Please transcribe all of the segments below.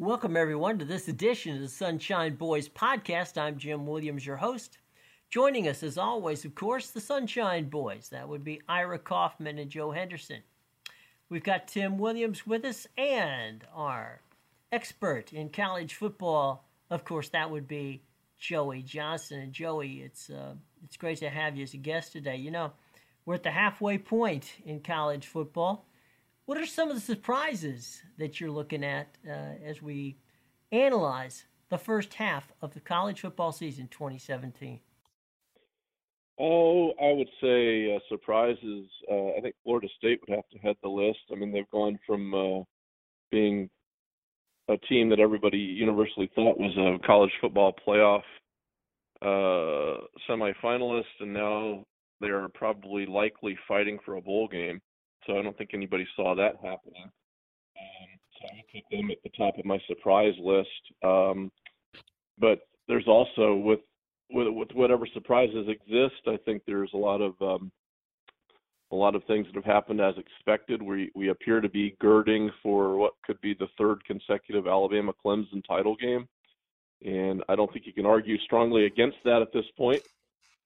Welcome, everyone, to this edition of the Sunshine Boys podcast. I'm Jim Williams, your host. Joining us, as always, of course, the Sunshine Boys. That would be Ira Kaufman and Joe Henderson. We've got Tim Williams with us and our expert in college football. Of course, that would be Joey Johnston. And Joey, it's uh, it's great to have you as a guest today. You know, we're at the halfway point in college football. What are some of the surprises that you're looking at uh, as we analyze the first half of the college football season 2017? Oh, I would say uh, surprises. Uh, I think Florida State would have to head the list. I mean, they've gone from uh, being a team that everybody universally thought was a college football playoff uh, semifinalist, and now they are probably likely fighting for a bowl game. So I don't think anybody saw that happening. Um, so I put them at the top of my surprise list. Um, but there's also with, with with whatever surprises exist, I think there's a lot of um, a lot of things that have happened as expected. We we appear to be girding for what could be the third consecutive Alabama Clemson title game, and I don't think you can argue strongly against that at this point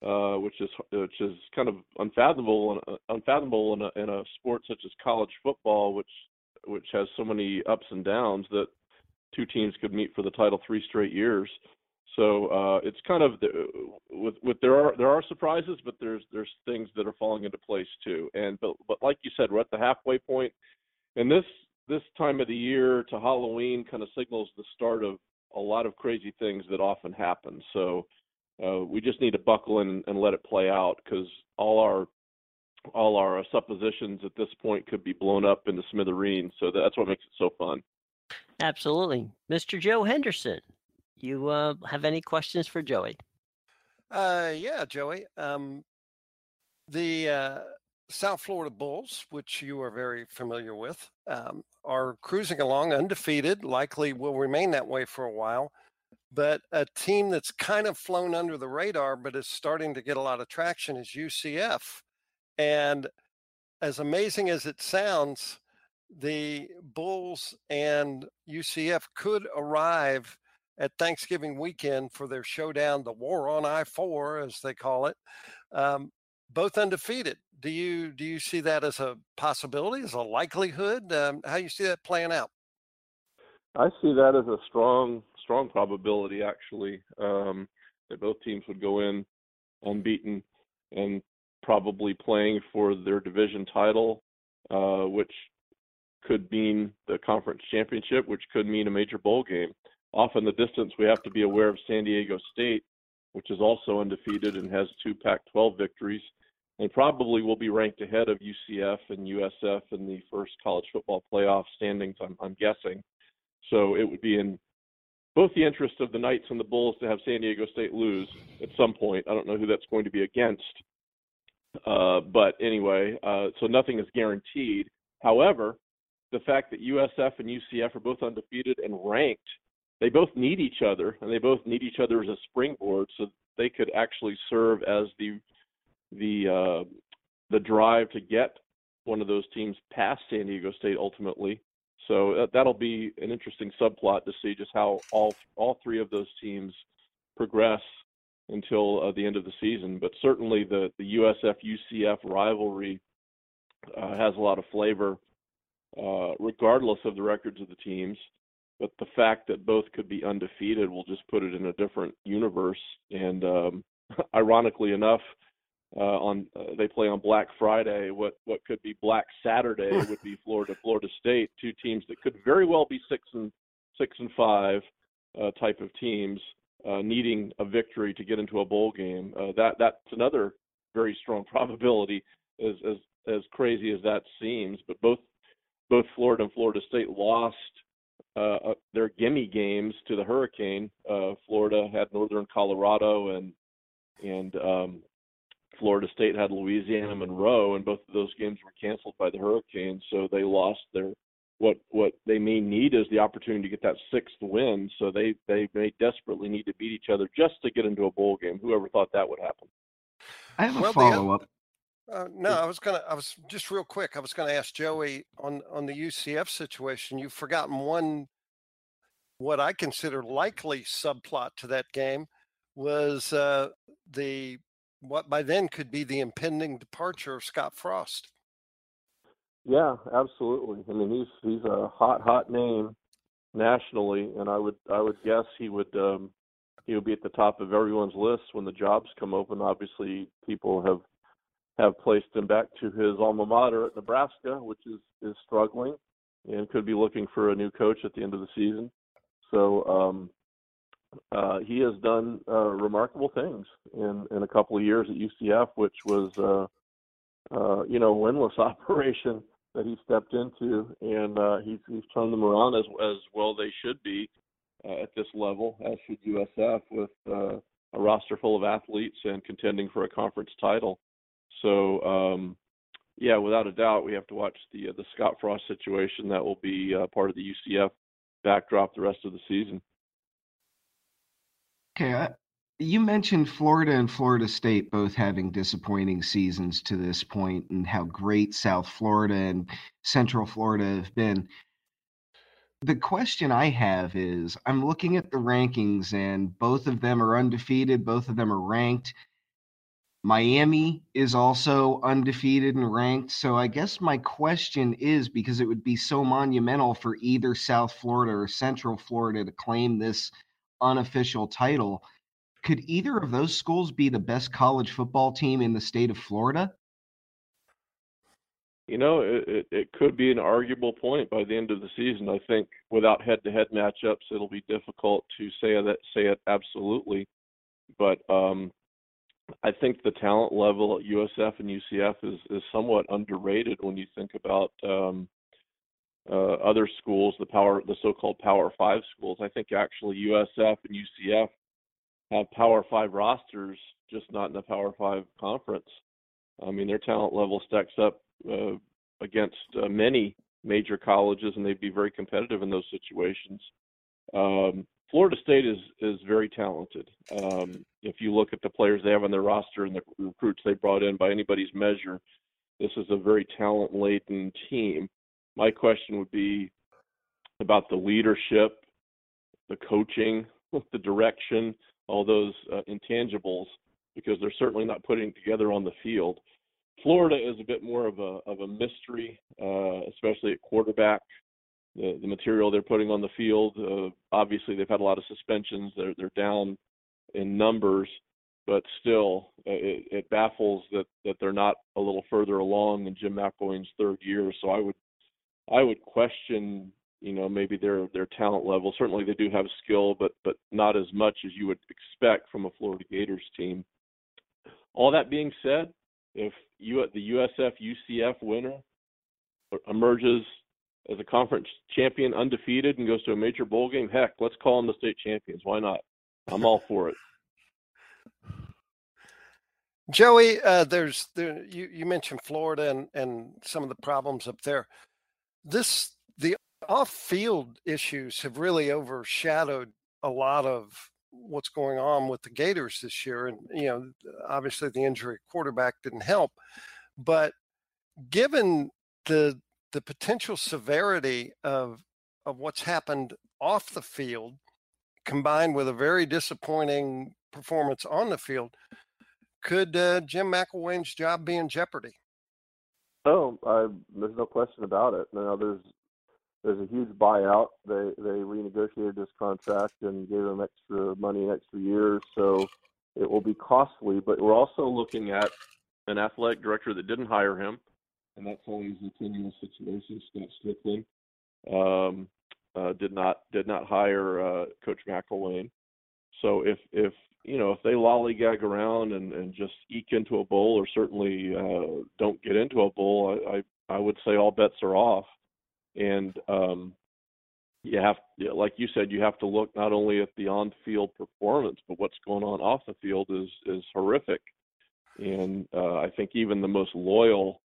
uh, which is which is kind of unfathomable uh, unfathomable in a, in a sport such as college football, which which has so many ups and downs that two teams could meet for the title three straight years. So uh, it's kind of the, with with there are there are surprises, but there's there's things that are falling into place too. And but but like you said, we're at the halfway point, and this this time of the year to Halloween kind of signals the start of a lot of crazy things that often happen. So uh, we just need to buckle in and let it play out because all our all our suppositions at this point could be blown up into smithereens. So that's what makes it so fun. Absolutely, Mr. Joe Henderson. You uh, have any questions for Joey? Uh, yeah, Joey. Um, the uh, South Florida Bulls, which you are very familiar with, um, are cruising along undefeated. Likely will remain that way for a while. But a team that's kind of flown under the radar, but is starting to get a lot of traction is UCF. And as amazing as it sounds, the Bulls and UCF could arrive at Thanksgiving weekend for their showdown, the War on I four, as they call it, um, both undefeated. Do you do you see that as a possibility, as a likelihood? Um, how you see that playing out? I see that as a strong strong probability actually um, that both teams would go in unbeaten and probably playing for their division title, uh, which could mean the conference championship, which could mean a major bowl game. Off in the distance, we have to be aware of San Diego State, which is also undefeated and has two Pac-12 victories, and probably will be ranked ahead of UCF and USF in the first college football playoff standings. I'm, I'm guessing. So it would be in both the interest of the Knights and the Bulls to have San Diego State lose at some point. I don't know who that's going to be against. Uh, but anyway, uh, so nothing is guaranteed. However, the fact that USF and UCF are both undefeated and ranked, they both need each other, and they both need each other as a springboard, so they could actually serve as the the uh, the drive to get one of those teams past San Diego State ultimately. So that'll be an interesting subplot to see just how all all three of those teams progress until uh, the end of the season. But certainly the the USF UCF rivalry uh, has a lot of flavor, uh, regardless of the records of the teams. But the fact that both could be undefeated will just put it in a different universe. And um, ironically enough, uh, on uh, they play on Black Friday. What what could be Black Saturday would be Florida Florida State, two teams that could very well be six and six and five uh, type of teams uh, needing a victory to get into a bowl game. Uh, that that's another very strong probability, as as as crazy as that seems. But both both Florida and Florida State lost uh, their gimme games to the Hurricane. Uh, Florida had Northern Colorado and and um, Florida State had Louisiana Monroe, and both of those games were canceled by the Hurricane. So they lost their what what they may need is the opportunity to get that sixth win. So they they may desperately need to beat each other just to get into a bowl game. Whoever thought that would happen. I have a Well, follow up. Uh, no, I was gonna. I was just real quick. I was gonna ask Joey on on the UCF situation. You've forgotten one. What I consider likely subplot to that game was uh, the what by then could be the impending departure of Scott Frost. Yeah, absolutely. I mean, he's he's a hot hot name nationally, and I would I would guess he would um, he would be at the top of everyone's list when the jobs come open. Obviously, people have have placed him back to his alma mater at Nebraska, which is is struggling, and could be looking for a new coach at the end of the season. So um, uh, he has done uh, remarkable things in in a couple of years at UCF, which was uh, uh, you know winless operation that he stepped into, and uh, he's he's turned them around as as well they should be uh, at this level, as should USF with uh, a roster full of athletes and contending for a conference title. So um, yeah, without a doubt, we have to watch the uh, the Scott Frost situation. That will be uh, part of the UCF backdrop the rest of the season. Okay, I, you mentioned Florida and Florida State both having disappointing seasons to this point, and how great South Florida and Central Florida have been. The question I have is I'm looking at the rankings, and both of them are undefeated, both of them are ranked. Miami is also undefeated and ranked. So I guess my question is because it would be so monumental for either South Florida or Central Florida to claim this unofficial title. Could either of those schools be the best college football team in the state of Florida? You know, it, it, it could be an arguable point by the end of the season. I think without head-to-head matchups, it'll be difficult to say that say it absolutely. But um, I think the talent level at USF and UCF is is somewhat underrated when you think about um, uh, other schools, the power, the so-called Power Five schools. I think actually USF and UCF have Power Five rosters, just not in the Power Five conference. I mean, their talent level stacks up uh, against uh, many major colleges, and they'd be very competitive in those situations. Um, Florida State is is very talented. Um, if you look at the players they have on their roster and the recruits they brought in by anybody's measure, this is a very talent laden team. My question would be about the leadership, the coaching, the direction, all those uh, intangibles, because they're certainly not putting together on the field. Florida is a bit more of a of a mystery, uh, especially at quarterback. The the material they're putting on the field, uh, obviously they've had a lot of suspensions. They're they're down in numbers, but still, uh, it, it baffles that that they're not a little further along in Jim McElwain's third year. So I would I would question, you know, maybe their their talent level. Certainly they do have skill, but but not as much as you would expect from a Florida Gators team. All that being said, if you the USF UCF winner emerges as a conference champion undefeated and goes to a major bowl game, heck, let's call them the state champions. Why not? I'm all for it. Joey, uh, there's there you, you mentioned Florida and, and some of the problems up there. This the off-field issues have really overshadowed a lot of what's going on with the Gators this year, and you know, obviously the injury quarterback didn't help, but given the the potential severity of of what's happened off the field, combined with a very disappointing performance on the field, could uh, Jim McElwain's job be in jeopardy? Oh, I, there's no question about it. Now there's there's a huge buyout. They they renegotiated this contract and gave him extra money extra years, so it will be costly. But we're also looking at an athletic director that didn't hire him, and that's always a tenuous situation. Scott Stricklin um, uh, did not did not hire uh, Coach McElwain. So if if you know if they lollygag around and and just eke into a bowl, or certainly uh, don't get into a bowl, I, I I would say all bets are off. And um, you have, like you said, you have to look not only at the on-field performance, but what's going on off the field is is horrific. And uh, I think even the most loyal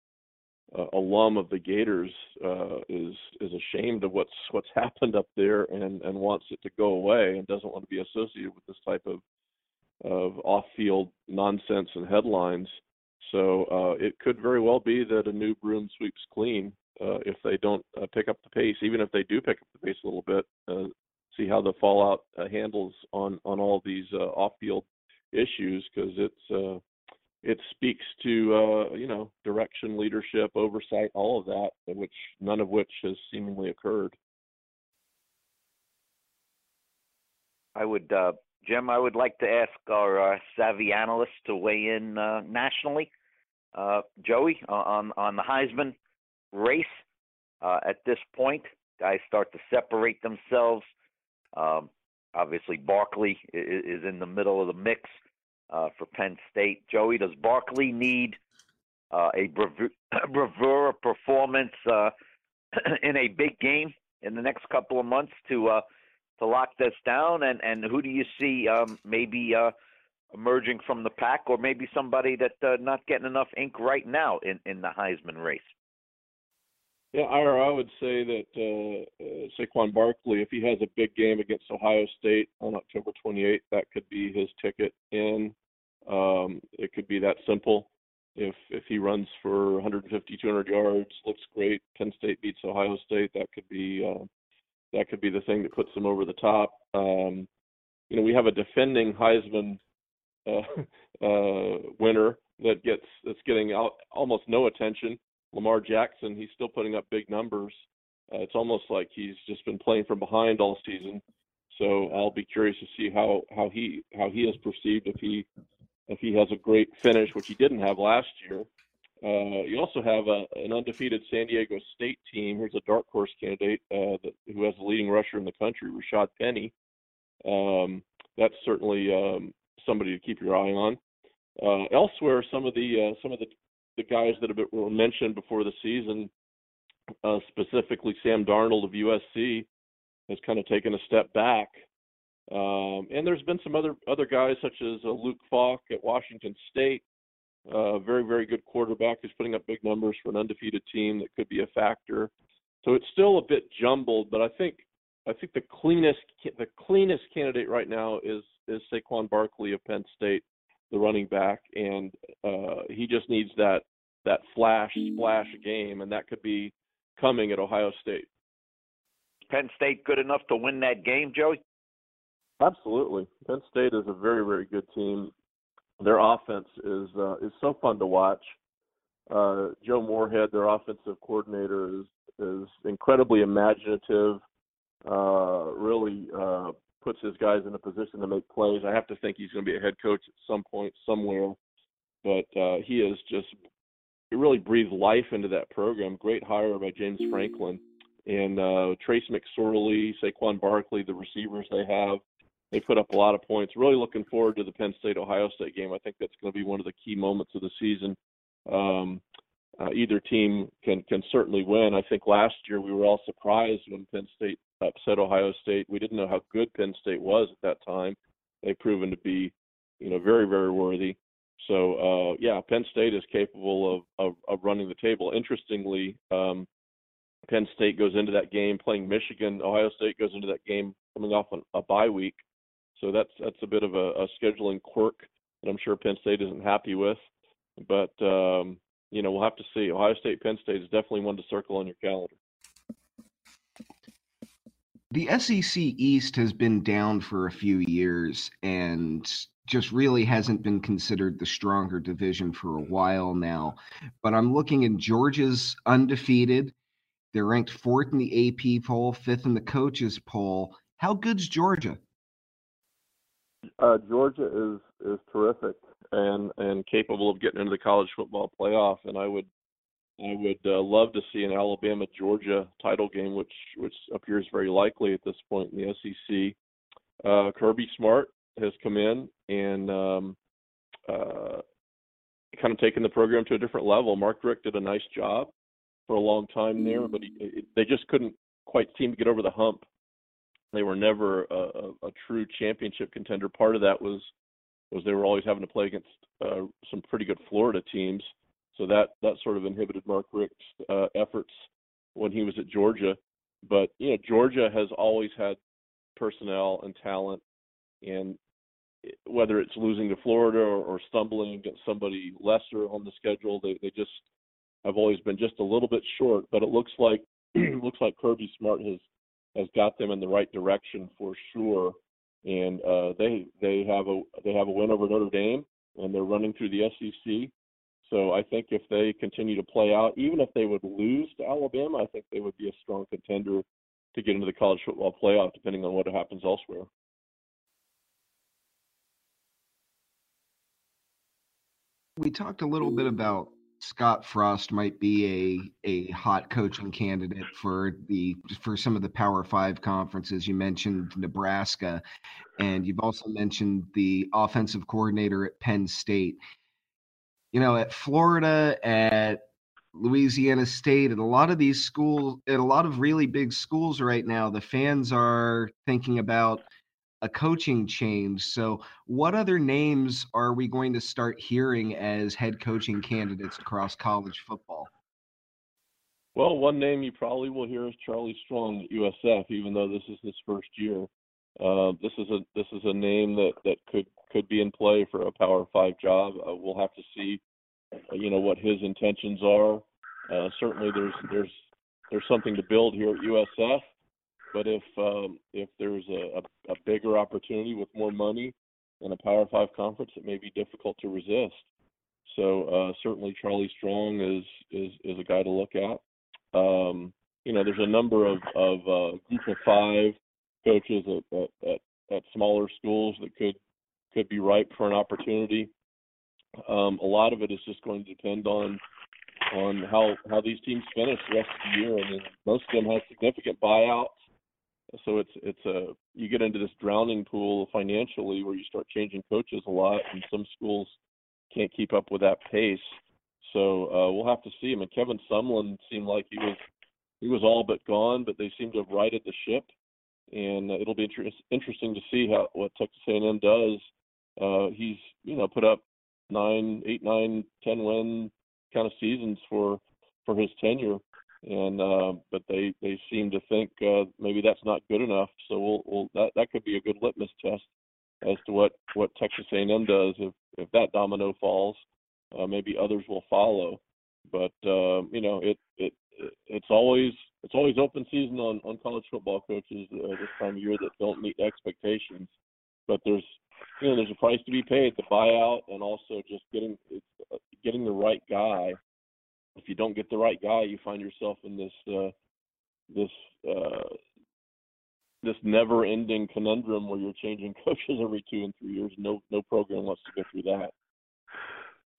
uh, alum of the Gators uh, is is ashamed of what's what's happened up there and and wants it to go away and doesn't want to be associated with this type of of off-field nonsense and headlines. So uh, it could very well be that a new broom sweeps clean uh, if they don't uh, pick up the pace. Even if they do pick up the pace a little bit, uh, see how the fallout uh, handles on on all these uh, off-field issues because it's uh, it speaks to uh, you know direction, leadership, oversight, all of that, which none of which has seemingly occurred. I would, uh, Jim. I would like to ask our uh, savvy analysts to weigh in uh, nationally. Uh, Joey on on the Heisman race. Uh, at this point, guys start to separate themselves. Um, obviously, Barkley is, is in the middle of the mix uh, for Penn State. Joey, does Barkley need uh, a bravura performance uh, in a big game in the next couple of months to uh, to lock this down? And and who do you see um, maybe uh, emerging from the pack, or maybe somebody that uh, not getting enough ink right now in in the Heisman race? Yeah, Ira, I would say that uh, uh, Saquon Barkley, if he has a big game against Ohio State on October 28th, that could be his ticket in. Um, it could be that simple. If if he runs for 150, 200 yards, looks great. Penn State beats Ohio State. That could be uh, that could be the thing that puts him over the top. Um, you know, we have a defending Heisman uh, uh, winner that gets that's getting out, almost no attention Lamar Jackson, he's still putting up big numbers. Uh, it's almost like he's just been playing from behind all season. So I'll be curious to see how how he how he is perceived if he if he has a great finish, which he didn't have last year. Uh, you also have a, an undefeated San Diego State team. Here's a dark horse candidate uh, that, who has the leading rusher in the country, Rashad Penny. Um, that's certainly um, somebody to keep your eye on. Uh, elsewhere, some of the uh, some of the the guys that been, were mentioned before the season, uh, specifically Sam Darnold of USC, has kind of taken a step back. Um, and there's been some other other guys such as uh, Luke Falk at Washington State, uh, very very good quarterback who's putting up big numbers for an undefeated team that could be a factor. So it's still a bit jumbled, but I think I think the cleanest the cleanest candidate right now is is Saquon Barkley of Penn State the running back, and uh, he just needs that that flash splash game, and that could be coming at Ohio State. Penn State good enough to win that game, Joey? Absolutely. Penn State is a very very good team. Their offense is uh, is so fun to watch. Uh, Joe Moorhead, their offensive coordinator, is is incredibly imaginative. Uh, really uh, puts his guys in a position to make plays. I have to think he's going to be a head coach at some point somewhere, but uh, he has just he really breathed life into that program. Great hire by James Franklin and uh, Trace McSorley, Saquon Barkley, the receivers they have. They put up a lot of points. Really looking forward to the Penn State Ohio State game. I think that's going to be one of the key moments of the season. Um, uh, either team can can certainly win. I think last year we were all surprised when Penn State upset Ohio State. We didn't know how good Penn State was at that time. They've proven to be, you know, very very worthy. So uh, yeah, Penn State is capable of, of, of running the table. Interestingly, um, Penn State goes into that game playing Michigan. Ohio State goes into that game coming off a bye week. So that's that's a bit of a, a scheduling quirk that I'm sure Penn State isn't happy with. But um, you know, we'll have to see. Ohio State, Penn State is definitely one to circle on your calendar. The SEC East has been down for a few years and just really hasn't been considered the stronger division for a while now. But I'm looking at Georgia's undefeated. They're ranked fourth in the AP poll, fifth in the coaches poll. How good's Georgia? Uh, Georgia is is terrific and and capable of getting into the college football playoff. And I would I would uh, love to see an Alabama Georgia title game, which which appears very likely at this point in the SEC. Uh, Kirby Smart has come in and um, uh, kind of taken the program to a different level. Mark Richt did a nice job for a long time there, but he, it, they just couldn't quite seem to get over the hump. They were never a, a, a true championship contender. Part of that was was they were always having to play against uh, some pretty good Florida teams, so that that sort of inhibited Mark Richt's uh, efforts when he was at Georgia. But you know, Georgia has always had personnel and talent, and whether it's losing to Florida or, or stumbling against somebody lesser on the schedule, they they just have always been just a little bit short. But it looks like looks like Kirby Smart has has got them in the right direction for sure. And uh, they they have a they have a win over Notre Dame, and they're running through the SEC. So I think if they continue to play out, even if they would lose to Alabama, I think they would be a strong contender to get into the college football playoff, depending on what happens elsewhere. We talked a little bit about Scott Frost might be a a hot coaching candidate for the for some of the Power Five conferences. You mentioned Nebraska, and you've also mentioned the offensive coordinator at Penn State. You know, at Florida, at Louisiana State, at a lot of these schools, at a lot of really big schools right now, the fans are thinking about a coaching change. So, what other names are we going to start hearing as head coaching candidates across college football? Well, one name you probably will hear is Charlie Strong at USF, even though this is his first year. Uh, this is a this is a name that that could could be in play for a Power Five job. Uh, we'll have to see, uh, you know, what his intentions are. Uh, certainly, there's there's there's something to build here at USF. But if um, if there's a, a, a bigger opportunity with more money in a Power Five conference, it may be difficult to resist. So uh, certainly Charlie Strong is is is a guy to look at. Um, you know, there's a number of of uh, group of five coaches at, at, at, smaller schools that could could be ripe for an opportunity. Um, a lot of it is just going to depend on on how how these teams finish the rest of the year. I mean, most of them have significant buyouts so it's it's a you get into this drowning pool financially where you start changing coaches a lot, and some schools can't keep up with that pace. So uh, we'll have to see. I mean, Kevin Sumlin seemed like he was he was all but gone, but they seem to have righted the ship, and uh, it'll be inter- interesting to see how what Texas A&M does. Uh, he's you know put up nine, eight, nine, ten win kind of seasons for for his tenure and uh, but they they seem to think uh, maybe that's not good enough. So we'll, we'll that that could be a good litmus test as to what what Texas A&M does. If if that domino falls, uh, maybe others will follow. But uh, you know, it it it's always it's always open season on on college football coaches uh, this time of year that don't meet expectations. But there's you know there's a price to be paid, the buyout, and also just getting uh, getting the right guy if you don't get the right guy, you find yourself in this uh, this uh, this never-ending conundrum where you're changing coaches every two and three years. No no program wants to go through that.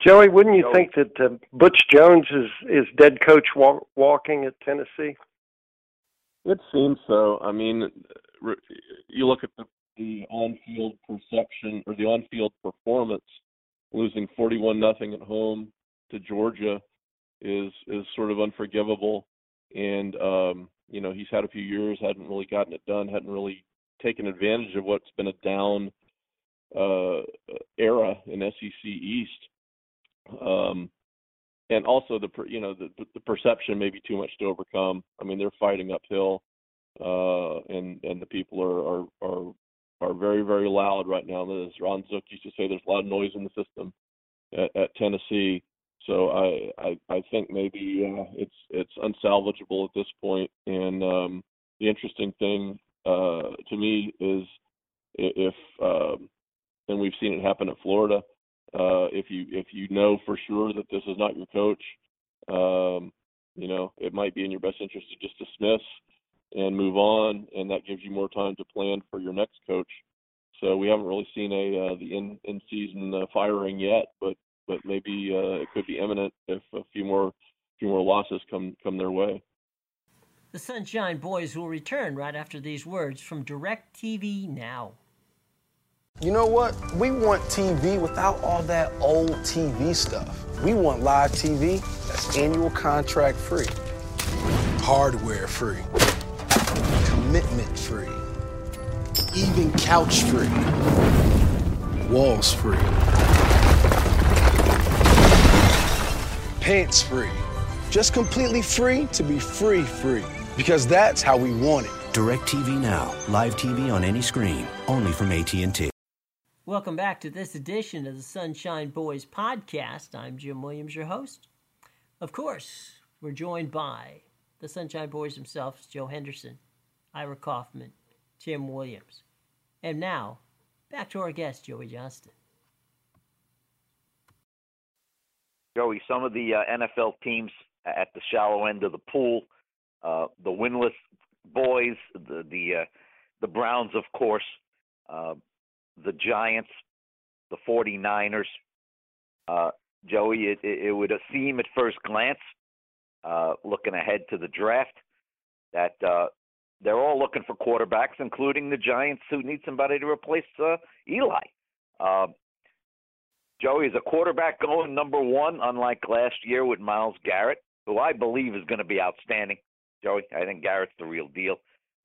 Joey, wouldn't you think that uh, Butch Jones is is dead coach walk, walking at Tennessee? It seems so. I mean, you look at the, the on-field perception or the on-field performance, losing 41 nothing at home to Georgia is is sort of unforgivable. And um, you know, he's had a few years, hadn't really gotten it done, hadn't really taken advantage of what's been a down uh, era in SEC East. Um, and also the you know the the perception may be too much to overcome. I mean, they're fighting uphill, uh, and and the people are are are are very very loud right now. As Ron Zook used to say, there's a lot of noise in the system at, at Tennessee, so I I, I think maybe uh, it's it's unsalvageable at this point. And um, the interesting thing uh, to me is if um, and we've seen it happen at Florida. Uh, if you if you know for sure that this is not your coach, um, you know it might be in your best interest to just dismiss and move on, and that gives you more time to plan for your next coach. So we haven't really seen a uh, the in in season uh, firing yet, but but maybe uh, it could be imminent if a few more few more losses come come their way. The Sunshine Boys will return right after these words from DirecTV Now. You know what? We want TV without all that old TV stuff. We want live TV that's annual contract free, hardware free, commitment free, even couch free, walls free, pants free. Just completely free to be free free. Because that's how we want it. DirecTV Now. Live TV on any screen. Only from AT&T. Welcome back to this edition of the Sunshine Boys podcast. I'm Jim Williams, your host. Of course, we're joined by the Sunshine Boys themselves, Joe Henderson, Ira Kaufman, Tim Williams. And now, back to our guest, Joey Johnston. Joey, some of the uh, NFL teams at the shallow end of the pool, uh, the winless boys, the the uh, the Browns, of course, uh, the Giants, the 49ers. Uh, Joey, it, it, would seem at first glance, uh, looking ahead to the draft, that uh, they're all looking for quarterbacks, including the Giants, who need somebody to replace uh, Eli. Uh, Joey is a quarterback going number one, unlike last year with Myles Garrett, who I believe is going to be outstanding. Joey, I think Garrett's the real deal.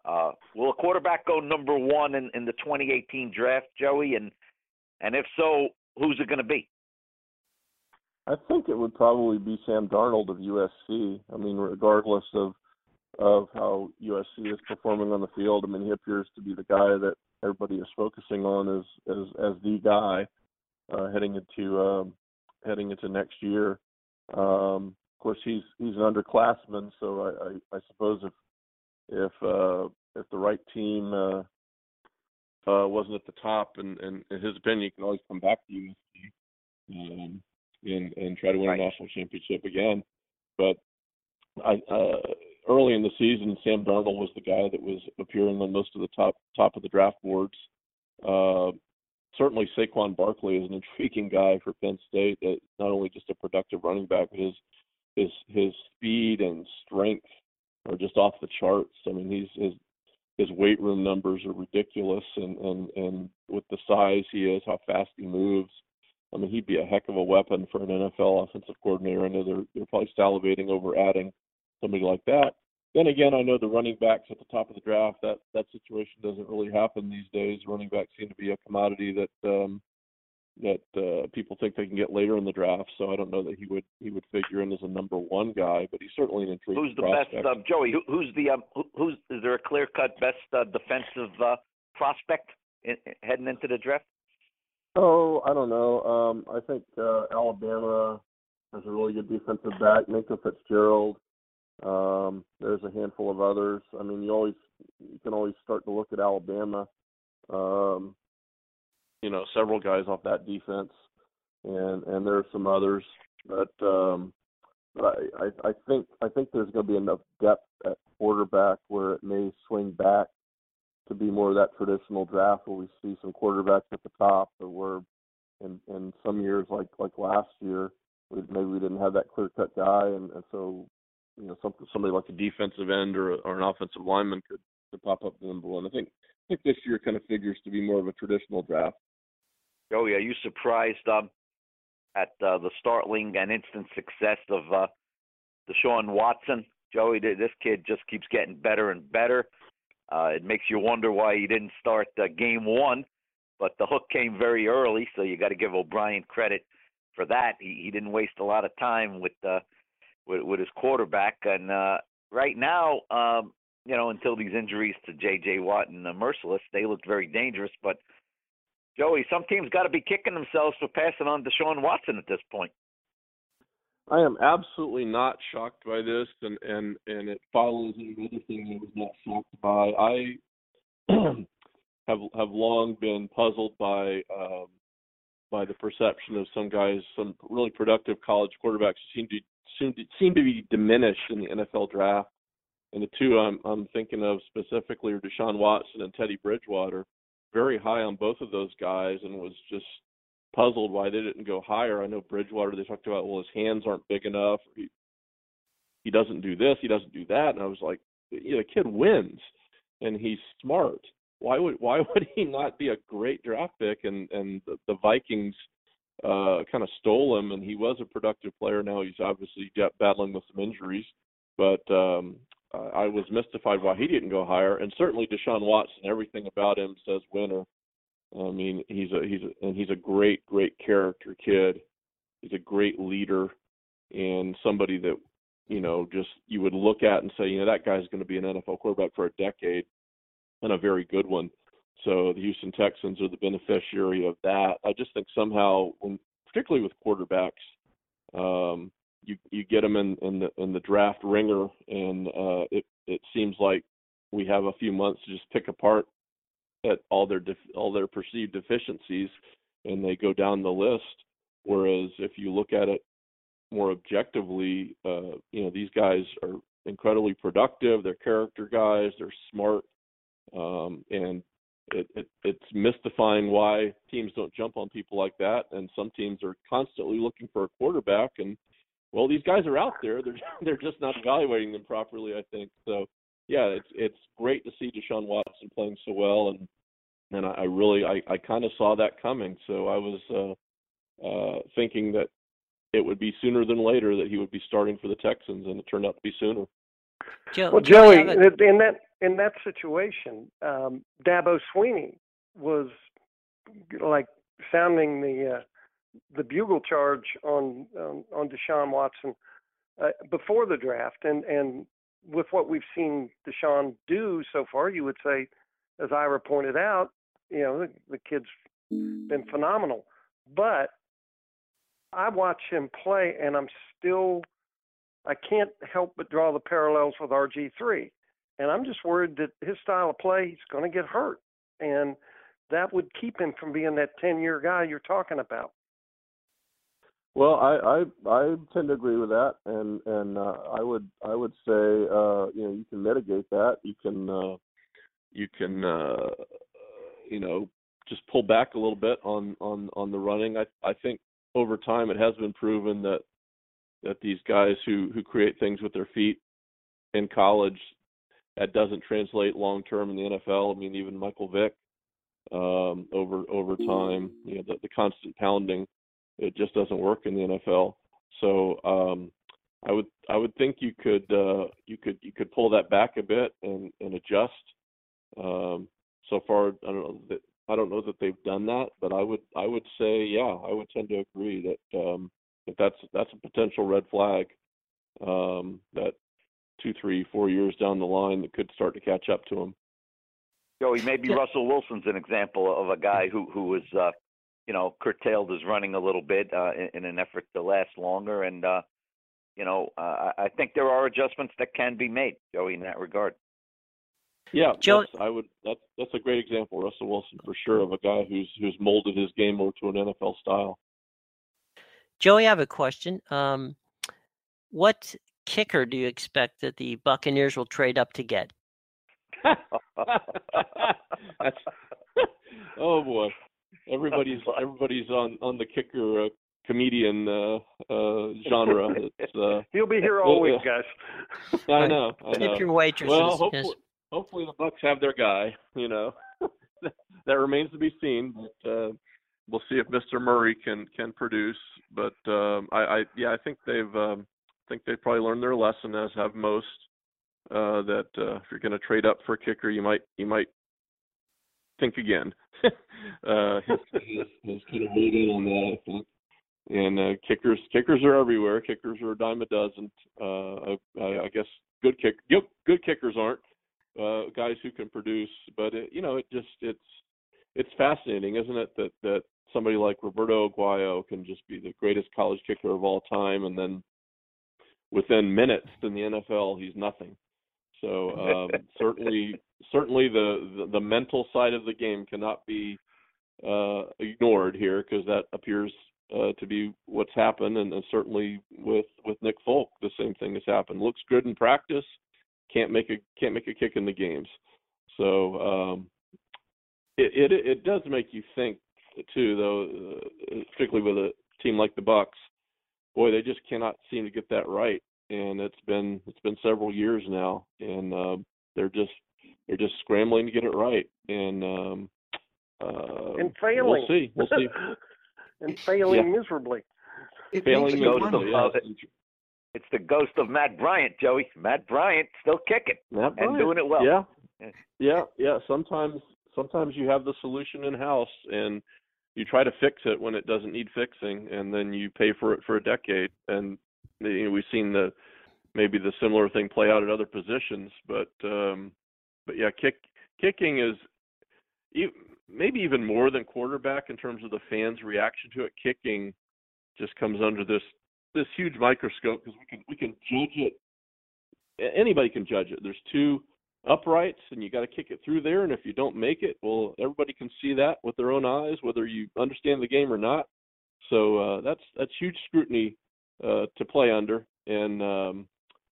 Uh, will a quarterback go number one in, in the 2018 draft, Joey? And and if so, who's it going to be? I think it would probably be Sam Darnold of USC. I mean, regardless of of how USC is performing on the field, I mean, he appears to be the guy that everybody is focusing on as as as the guy uh, heading into um, heading into next year. Um, of course, he's he's an underclassman, so I, I, I suppose if if uh, if the right team uh, uh, wasn't at the top, and, and in his opinion, you can always come back to USC um, and and try to win right. a national championship again. But I uh, early in the season, Sam Darnold was the guy that was appearing on most of the top top of the draft boards. Uh, certainly, Saquon Barkley is an intriguing guy for Penn State. Not only just a productive running back, but his his his speed and strength are just off the charts. I mean, he's his his weight room numbers are ridiculous, and and and with the size he is, how fast he moves. I mean, he'd be a heck of a weapon for an NFL offensive coordinator. I know they're they're probably salivating over adding somebody like that. Then again, I know the running backs at the top of the draft. That that situation doesn't really happen these days. Running backs seem to be a commodity that um, that uh, people think they can get later in the draft. So I don't know that he would he would figure in as a number one guy, but he's certainly an intriguing. Who's the prospect. best, uh, Joey? Who, who's the um, who, who's is there a clear cut best uh, defensive uh, prospect in, heading into the draft? Oh, I don't know. Um, I think uh, Alabama has a really good defensive back, Minkah Fitzgerald. Um, there's a handful of others. I mean, you always you can always start to look at Alabama. Um, you know several guys off that defense, and and there are some others. But um, but I, I I think I think there's going to be enough depth at quarterback where it may swing back to be more of that traditional draft where we see some quarterbacks at the top, or where in in some years like like last year we, maybe we didn't have that clear cut guy, and, and so you know something somebody like a defensive end or or an offensive lineman could could pop up number one. I think I think this year kind of figures to be more of a traditional draft. Joey, are you surprised um, at uh, the startling and instant success of uh, Deshaun Watson? Joey, this kid just keeps getting better and better. Uh, it makes you wonder why he didn't start uh, game one, but the hook came very early, so you got to give O'Brien credit for that. He, he didn't waste a lot of time with uh, with, with his quarterback, and uh, right now, um, you know, until these injuries to J.J. Watt and uh, Mercilus, they looked very dangerous, but Joey, some teams got to be kicking themselves for passing on Deshaun Watson at this point. I am absolutely not shocked by this, and and and it follows another thing I was not shocked by. I have have long been puzzled by um, by the perception of some guys, some really productive college quarterbacks seem to seem to, seem to be diminished in the NFL draft. And the two I'm I'm thinking of specifically are Deshaun Watson and Teddy Bridgewater very high on both of those guys and was just puzzled why they didn't go higher. I know Bridgewater they talked about well his hands aren't big enough. He he doesn't do this, he doesn't do that, and I was like, you the kid wins and he's smart why would why would he not be a great draft pick? And and the, the Vikings uh, kind of stole him, and he was a productive player. Now he's obviously battling with some injuries, but um, I was mystified why he didn't go higher. And certainly Deshaun Watson, everything about him says winner. I mean, he's a he's a, and he's a great great character kid. He's a great leader and somebody that you know just you would look at and say, you know, that guy's going to be an NFL quarterback for a decade and a very good one. So the Houston Texans are the beneficiary of that. I just think somehow, when, particularly with quarterbacks, um, you you get them in, in the in the draft ringer, and uh, it it seems like we have a few months to just pick apart at all their def- all their perceived deficiencies, and they go down the list. Whereas if you look at it more objectively, uh, you know these guys are incredibly productive. They're character guys. They're smart, um, and it, it, it's mystifying why teams don't jump on people like that. And some teams are constantly looking for a quarterback, and well, these guys are out there. They're they're just not evaluating them properly. I think so. Yeah, it's it's great to see Deshaun Watson playing so well, and and I, I really I, I kind of saw that coming. So I was uh, uh, thinking that it would be sooner than later that he would be starting for the Texans, and it turned out to be sooner. Joe, well, Joey, in that in that situation, um, Dabo Swinney was like sounding the uh, the bugle charge on um, on Deshaun Watson uh, before the draft, and and with what we've seen Deshaun do so far, you would say, as Ira pointed out, you know the, the kid's been phenomenal. But I watch him play, and I'm still I can't help but draw the parallels with RG3, and I'm just worried that his style of play he's going to get hurt, and that would keep him from being that 10 year guy you're talking about. Well, I, I I tend to agree with that, and and uh, I would I would say uh, you know you can mitigate that. You can uh, you can uh, you know just pull back a little bit on on on the running. I I think over time it has been proven that that these guys who who create things with their feet in college that doesn't translate long term in the NFL. I mean, even Michael Vick um, over over time, you know, the, the constant pounding it just doesn't work in the NFL. So um, I would I would think you could uh, you could you could pull that back a bit and, and adjust. Um, so far, I don't know that I don't know that they've done that, but I would I would say yeah, I would tend to agree that um, that that's that's a potential red flag um, that two, three, four years down the line that could start to catch up to him. Joey, maybe yeah. Russell Wilson's an example of a guy who who was uh, you know, curtailed his running a little bit uh, in, in an effort to last longer. And, uh, you know, uh, I think there are adjustments that can be made, Joey, in that regard. Yeah, Joe, I would. That's that's a great example, Russell Wilson, for sure, of a guy who's who's molded his game over to an NFL style. Joey, I have a question. Um, what kicker do you expect that the Buccaneers will trade up to get? oh boy, everybody's everybody's on on the kicker uh, comedian uh, uh, genre. It's, uh, He'll be here all week, guys. I know. I know. Tip your waitresses. Well, hopefully, yes. hopefully the Bucks have their guy. You know, that remains to be seen. But uh, we'll see if Mr. Murray can can produce. But um, I, I yeah, I think they've um, I think they've probably learned their lesson, as have most. Uh, that uh, if you're going to trade up for a kicker, you might you might think again. uh, his, his, his kind of in on that, I think. And uh, kickers, kickers are everywhere. Kickers are a dime a dozen. Uh, I, I guess good kick, yep, good kickers aren't uh, guys who can produce, but it, you know, it just it's it's fascinating, isn't it? That that somebody like Roberto Aguayo can just be the greatest college kicker of all time, and then within minutes in the NFL, he's nothing. So um, certainly, certainly the, the, the mental side of the game cannot be uh, ignored here because that appears uh, to be what's happened, and, and certainly with with Nick Folk, the same thing has happened. Looks good in practice, can't make a can't make a kick in the games. So um, it, it it does make you think too, though, uh, particularly with a team like the Bucks. Boy, they just cannot seem to get that right and it's been it's been several years now, and uh, they're just they're just scrambling to get it right, and um, uh, and failing. We'll see. We'll see. and failing Yeah. miserably. It failing makes me Ghost wonder. of, miserably, yes. it's the ghost of Matt Bryant, Joey. Matt Bryant still kicking Matt and Bryant. doing it well. Yeah, Yeah. yeah, yeah. Sometimes, sometimes you have the solution in house, and you try to fix it when it doesn't need fixing, and then you pay for it for a decade. And you know, we've seen the maybe the similar thing play out at other positions, but um, but yeah, kick kicking is maybe even more than quarterback in terms of the fans' reaction to it. Kicking just comes under this this huge microscope because we can we can judge it. Anybody can judge it. There's two uprights, and you got to kick it through there. And if you don't make it, well, everybody can see that with their own eyes, whether you understand the game or not. So uh, that's that's huge scrutiny uh, to play under. And um,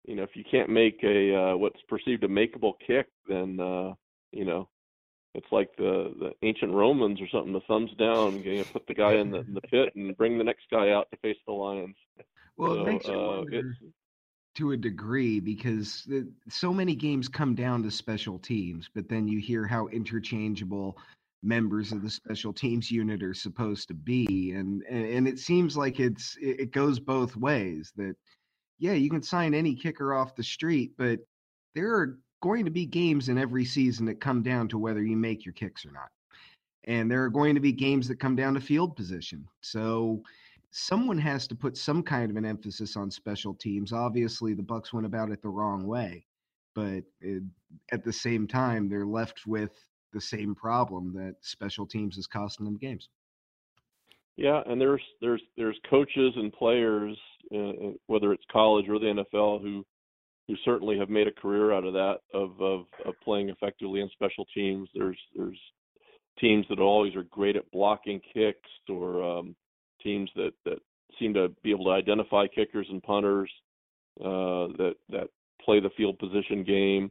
you know, if you can't make a uh, what's perceived a makeable kick, then uh, you know it's like the the ancient Romans or something. The thumbs down, you know, put the guy in the in the pit and bring the next guy out to face the lions. Well, so, it makes you uh, wonder to a degree because the, so many games come down to special teams, but then you hear how interchangeable members of the special teams unit are supposed to be, and and, and it seems like it's it, it goes both ways. That yeah, you can sign any kicker off the street, but there are going to be games in every season that come down to whether you make your kicks or not. And there are going to be games that come down to field position. So someone has to put some kind of an emphasis on special teams. Obviously, the Bucks went about it the wrong way, but it, at the same time, they're left with the same problem that special teams is costing them games. Yeah, and there's there's there's coaches and players, uh, whether it's college or the NFL, who who certainly have made a career out of that of of, of playing effectively in special teams. There's there's teams that always are great at blocking kicks, or um, teams that that seem to be able to identify kickers and punters uh, that that play the field position game.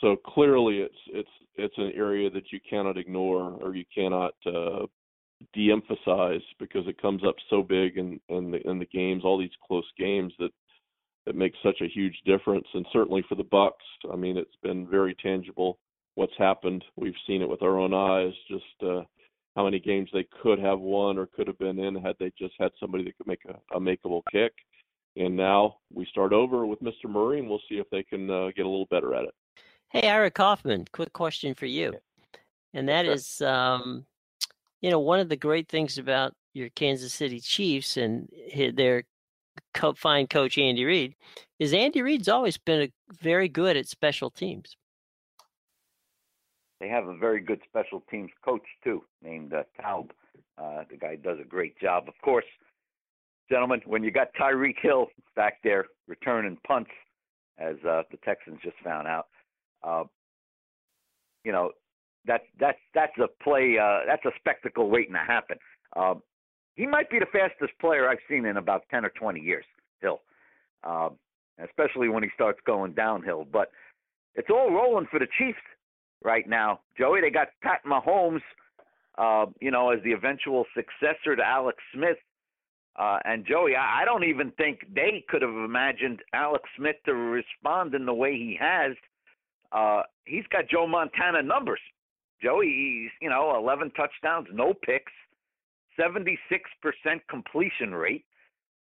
So clearly, it's it's it's an area that you cannot ignore or you cannot uh, de-emphasize because it comes up so big in in the in the games, all these close games that that makes such a huge difference. And certainly for the Bucks, I mean, it's been very tangible what's happened. We've seen it with our own eyes. Just uh, how many games they could have won or could have been in had they just had somebody that could make a, a makeable kick. And now we start over with Mr. Murray, and we'll see if they can uh, get a little better at it. Hey, Ira Kaufman, quick question for you. And that Sure. is, um, you know, one of the great things about your Kansas City Chiefs and their co- fine coach, Andy Reid, is Andy Reid's always been a, very good at special teams. They have a very good special teams coach too, named uh, Toub. Uh, the guy does a great job. Of course, gentlemen, when you got Tyreek Hill back there returning punts, as uh, the Texans just found out, uh, you know that that's that's a play. Uh, that's a spectacle waiting to happen. Uh, he might be the fastest player I've seen in about ten or twenty years. Hill, uh, especially when he starts going downhill. But it's all rolling for the Chiefs right now. Joey, they got Pat Mahomes, uh, you know, as the eventual successor to Alex Smith. Uh, and Joey, I, I don't even think they could have imagined Alex Smith to respond in the way he has. Uh, he's got Joe Montana numbers. Joey, he's, you know, 11 touchdowns, no picks, 76% completion rate.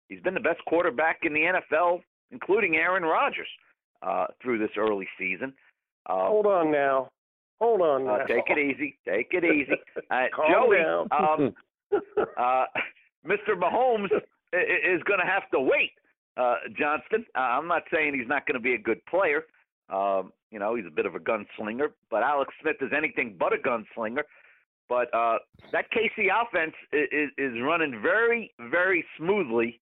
He's been the best quarterback in the NFL, including Aaron Rodgers, uh, through this early season. Uh, Hold on now. Hold on now. uh, take it easy. Take it easy. Uh, Joey, down. um, uh, Mr. Mahomes is going to have to wait. Uh, Johnston, uh, I'm not saying he's not going to be a good player. Um, you know, he's a bit of a gunslinger, but Alex Smith is anything but a gunslinger. But uh, that KC offense is, is running very, very smoothly.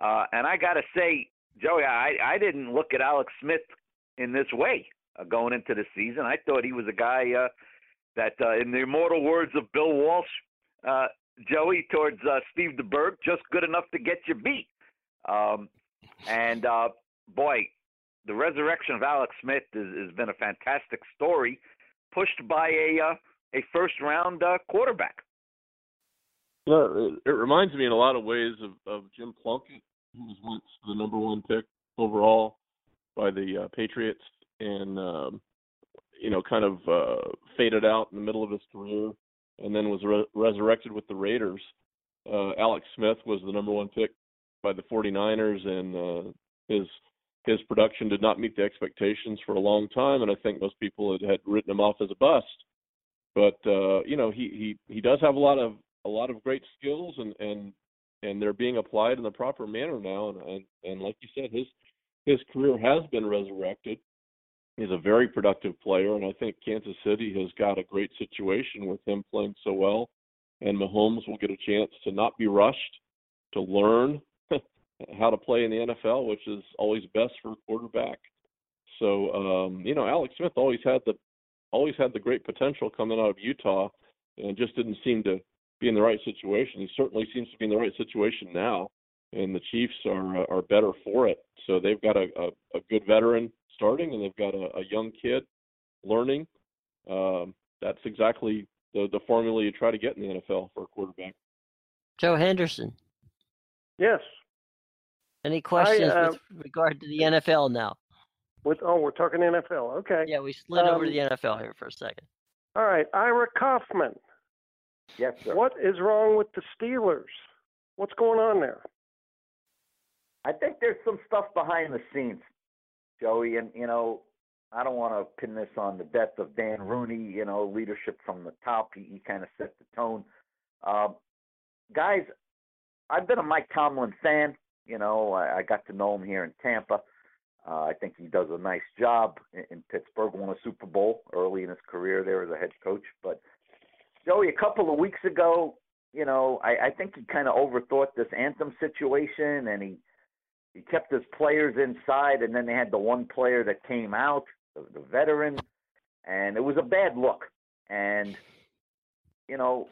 Uh, and I got to say, Joey, I, I didn't look at Alex Smith in this way uh, going into the season. I thought he was a guy uh, that, uh, in the immortal words of Bill Walsh, uh, Joey, towards uh, Steve DeBerg, just good enough to get you beat. Um, and uh, boy, the resurrection of Alex Smith has, been a fantastic story, pushed by a uh, a first round uh, quarterback. Well, it, it reminds me in a lot of ways of, of Jim Plunkett, who was once the number one pick overall by the uh, Patriots, and um, you know, kind of uh, faded out in the middle of his career, and then was re- resurrected with the Raiders. Uh, Alex Smith was the number one pick by the 49ers, and uh, his his production did not meet the expectations for a long time, and I think most people had, had written him off as a bust. But uh, you know, he he he does have a lot of a lot of great skills, and and and they're being applied in the proper manner now. And and, and like you said, his his career has been resurrected. He's a very productive player, and I think Kansas City has got a great situation with him playing so well. And Mahomes will get a chance to not be rushed, to learn how to play in the NFL, which is always best for a quarterback. So um, you know, Alex Smith always had the always had the great potential coming out of Utah, and just didn't seem to be in the right situation. He certainly seems to be in the right situation now, and the Chiefs are are better for it. So they've got a, a, a good veteran starting, and they've got a, a young kid learning. Um, that's exactly the the formula you try to get in the NFL for a quarterback. Joe Henderson. Yes. Any questions uh, with regard to the NFL now? With oh, we're talking NFL. Okay. Yeah, we slid over to Um, the NFL here for a second. All right, Ira Kaufman. Yes, sir. What is wrong with the Steelers? What's going on there? I think there's some stuff behind the scenes, Joey, and you know, I don't want to pin this on the death of Dan Rooney. You know, leadership from the top. He, he kind of set the tone. Um, guys, I've been a Mike Tomlin fan. You know, I, I got to know him here in Tampa. Uh, I think he does a nice job in, in Pittsburgh. Won a Super Bowl early in his career there as a head coach. But Joey, a couple of weeks ago, you know, I, I think he kind of overthought this anthem situation, and he he kept his players inside, and then they had the one player that came out, the, the veteran, and it was a bad look. And you know,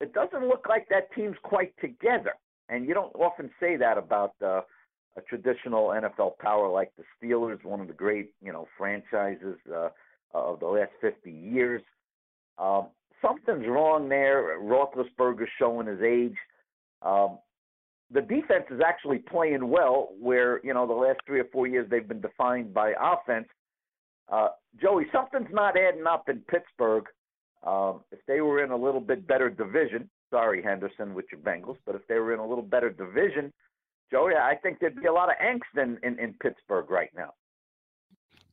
it doesn't look like that team's quite together. And you don't often say that about uh, a traditional NFL power like the Steelers, one of the great you know franchises uh, of the last 50 years. Um, something's wrong there. Roethlisberger's showing his age. Um, the defense is actually playing well, where you know the last three or four years they've been defined by offense. Uh, Joey, something's not adding up in Pittsburgh. Um, if they were in a little bit better division, sorry Henderson with your Bengals, but if they were in a little better division, Joey, I think there'd be a lot of angst in, in, in Pittsburgh right now.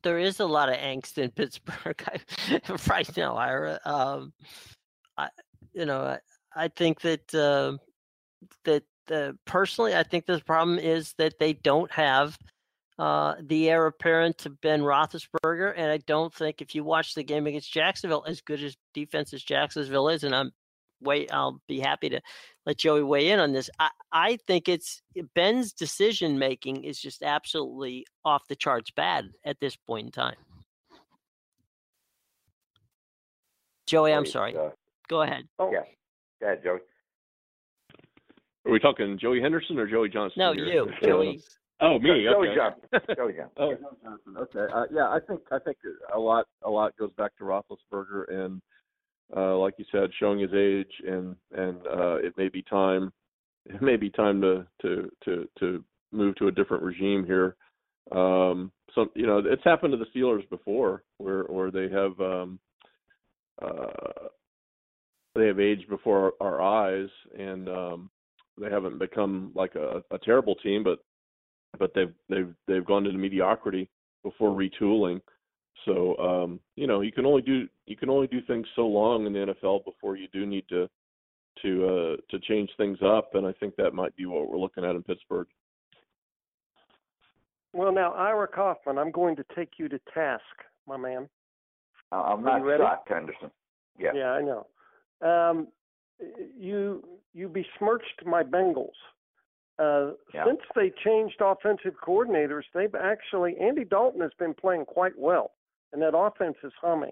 There is a lot of angst in Pittsburgh right now, Ira. Um, I, you know, I, I think that uh, that uh, personally, I think the problem is that they don't have uh, the heir apparent to Ben Roethlisberger, and I don't think if you watch the game against Jacksonville, as good as defense as Jacksonville is, and I'm wait, I'll be happy to let Joey weigh in on this. I, I think it's Ben's decision making is just absolutely off the charts bad at this point in time. Joey, I'm sorry. uh, Go ahead. Oh, Yeah, go ahead, Joey. Are we talking Joey Henderson or Joey Johnston? No, here? you, Joey. Oh, me. Joey okay. Johnston. Joey Johnston. Oh, Joey Johnston. Okay. Uh, yeah, I think I think a lot a lot goes back to Roethlisberger and uh, like you said, showing his age and and uh, it may be time it may be time to to to to move to a different regime here. Um, so you know, it's happened to the Steelers before, where where they have um, uh, they have aged before our, our eyes, and um, they haven't become like a, a terrible team, but but they've they've they've gone into mediocrity before retooling. So um, you know, you can only do you can only do things so long in the NFL before you do need to to uh, to change things up, and I think that might be what we're looking at in Pittsburgh. Well, now Ira Kaufman, I'm going to take you to task, my man. Uh, I'm Are not you ready? shocked, Henderson. Yeah. Yeah, I know. Um, you you besmirched my Bengals. Uh, Yeah. Since they changed offensive coordinators, they've actually Andy Dalton has been playing quite well, and that offense is humming.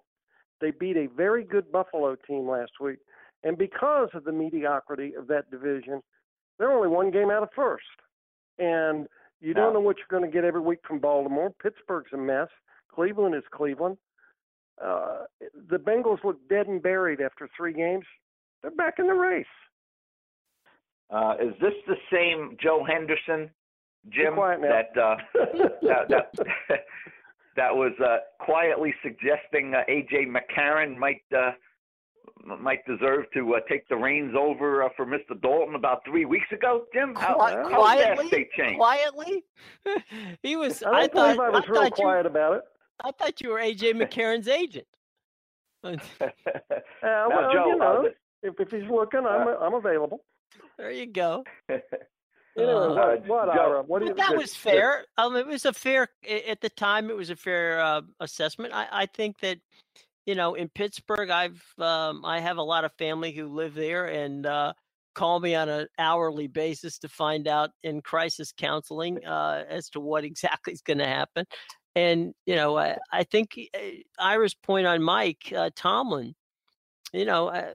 They beat a very good Buffalo team last week, and because of the mediocrity of that division, they're only one game out of first. And you don't No. know what you're going to get every week from Baltimore. Pittsburgh's a mess. Cleveland is Cleveland. Uh, the Bengals look dead and buried after three games. They're back in the race. Uh, is this the same Joe Henderson, Jim? quiet. That, uh, that, that that was uh, quietly suggesting uh, AJ McCarron might uh, might deserve to uh, take the reins over uh, for Mr. Dalton about three weeks ago. Jim, how, Qui- how quietly, fast they changed. quietly. he was. I I, believe thought I was I real thought quiet about it. I thought you were AJ McCarron's agent. Uh, Now, well, Joe, you know, uh, if, if he's looking, I'm I'm available. There you go. Anyway, Uh, what, what, Joe- Ira? What you? That the- was fair. Um, it was a fair at the time. It was a fair uh, assessment. I, I think that you know in Pittsburgh, I've um, I have a lot of family who live there and uh, call me on an hourly basis to find out in crisis counseling uh, as to what exactly is going to happen. And you know, I, I think uh, Ira's point on Mike uh, Tomlin. You know, uh,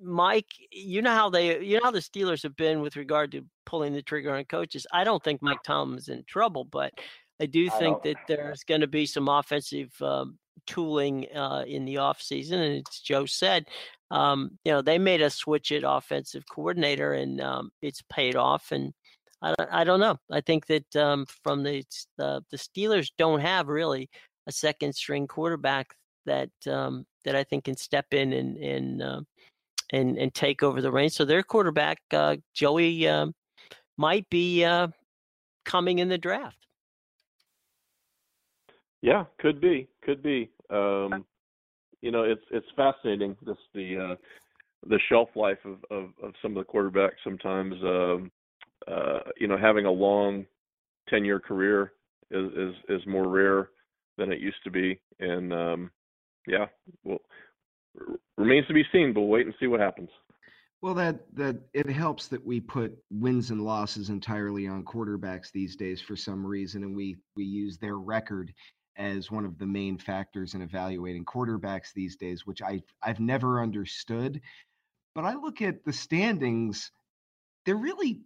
Mike, you know how they, you know how the Steelers have been with regard to pulling the trigger on coaches. I don't think Mike Tomlin's in trouble, but I do think don't. that there's going to be some offensive um, tooling uh, in the offseason. And as Joe said, um, you know, they made us switch at offensive coordinator and um, it's paid off. And I don't, I don't know. I think that um, from the, uh, the Steelers don't have really a second string quarterback that um, that I think can step in and and uh, and and take over the reins. So their quarterback uh, Joey um, might be uh, coming in the draft. Yeah, could be, could be. Um, you know, it's it's fascinating this the uh, the shelf life of, of, of some of the quarterbacks. Sometimes, um, uh, you know, having a long ten year career is, is is more rare than it used to be, and um, yeah, well, remains to be seen. But we'll wait and see what happens. Well, that that it helps that we put wins and losses entirely on quarterbacks these days for some reason, and we we use their record as one of the main factors in evaluating quarterbacks these days, which I I've never understood. But I look at the standings; they're really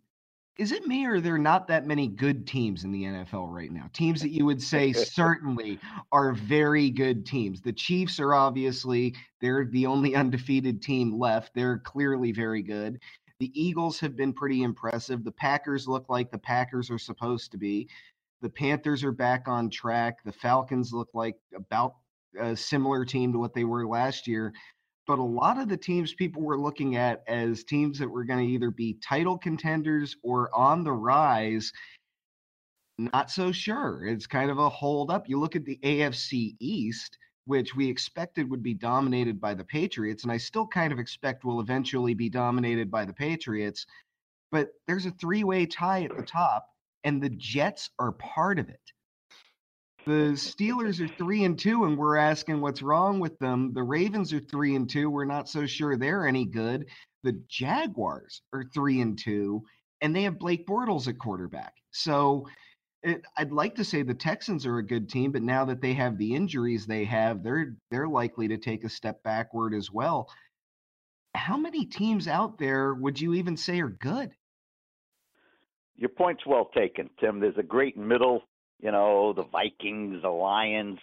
is it me or there are not that many good teams in the NFL right now? Teams that you would say certainly are very good teams. The Chiefs are obviously they're the only undefeated team left. They're clearly very good. The Eagles have been pretty impressive. The Packers look like the Packers are supposed to be. The Panthers are back on track. The Falcons look like about a similar team to what they were last year but a lot of the teams people were looking at as teams that were going to either be title contenders or on the rise not so sure. It's kind of a hold up. You look at the afc east which we expected would be dominated by the patriots and i still kind of expect will eventually be dominated by the patriots but there's a three-way tie at the top and the jets are part of it the Steelers are three and two, and we're asking what's wrong with them. The Ravens are three and two. We're not so sure they're any good. The Jaguars are three and two, and they have Blake Bortles at quarterback. So it, I'd like to say the Texans are a good team, but now that they have the injuries they have, they're they're likely to take a step backward as well. How many teams out there would you even say are good? Your point's well taken, Tim. There's a great middle, you know, the Vikings, the Lions,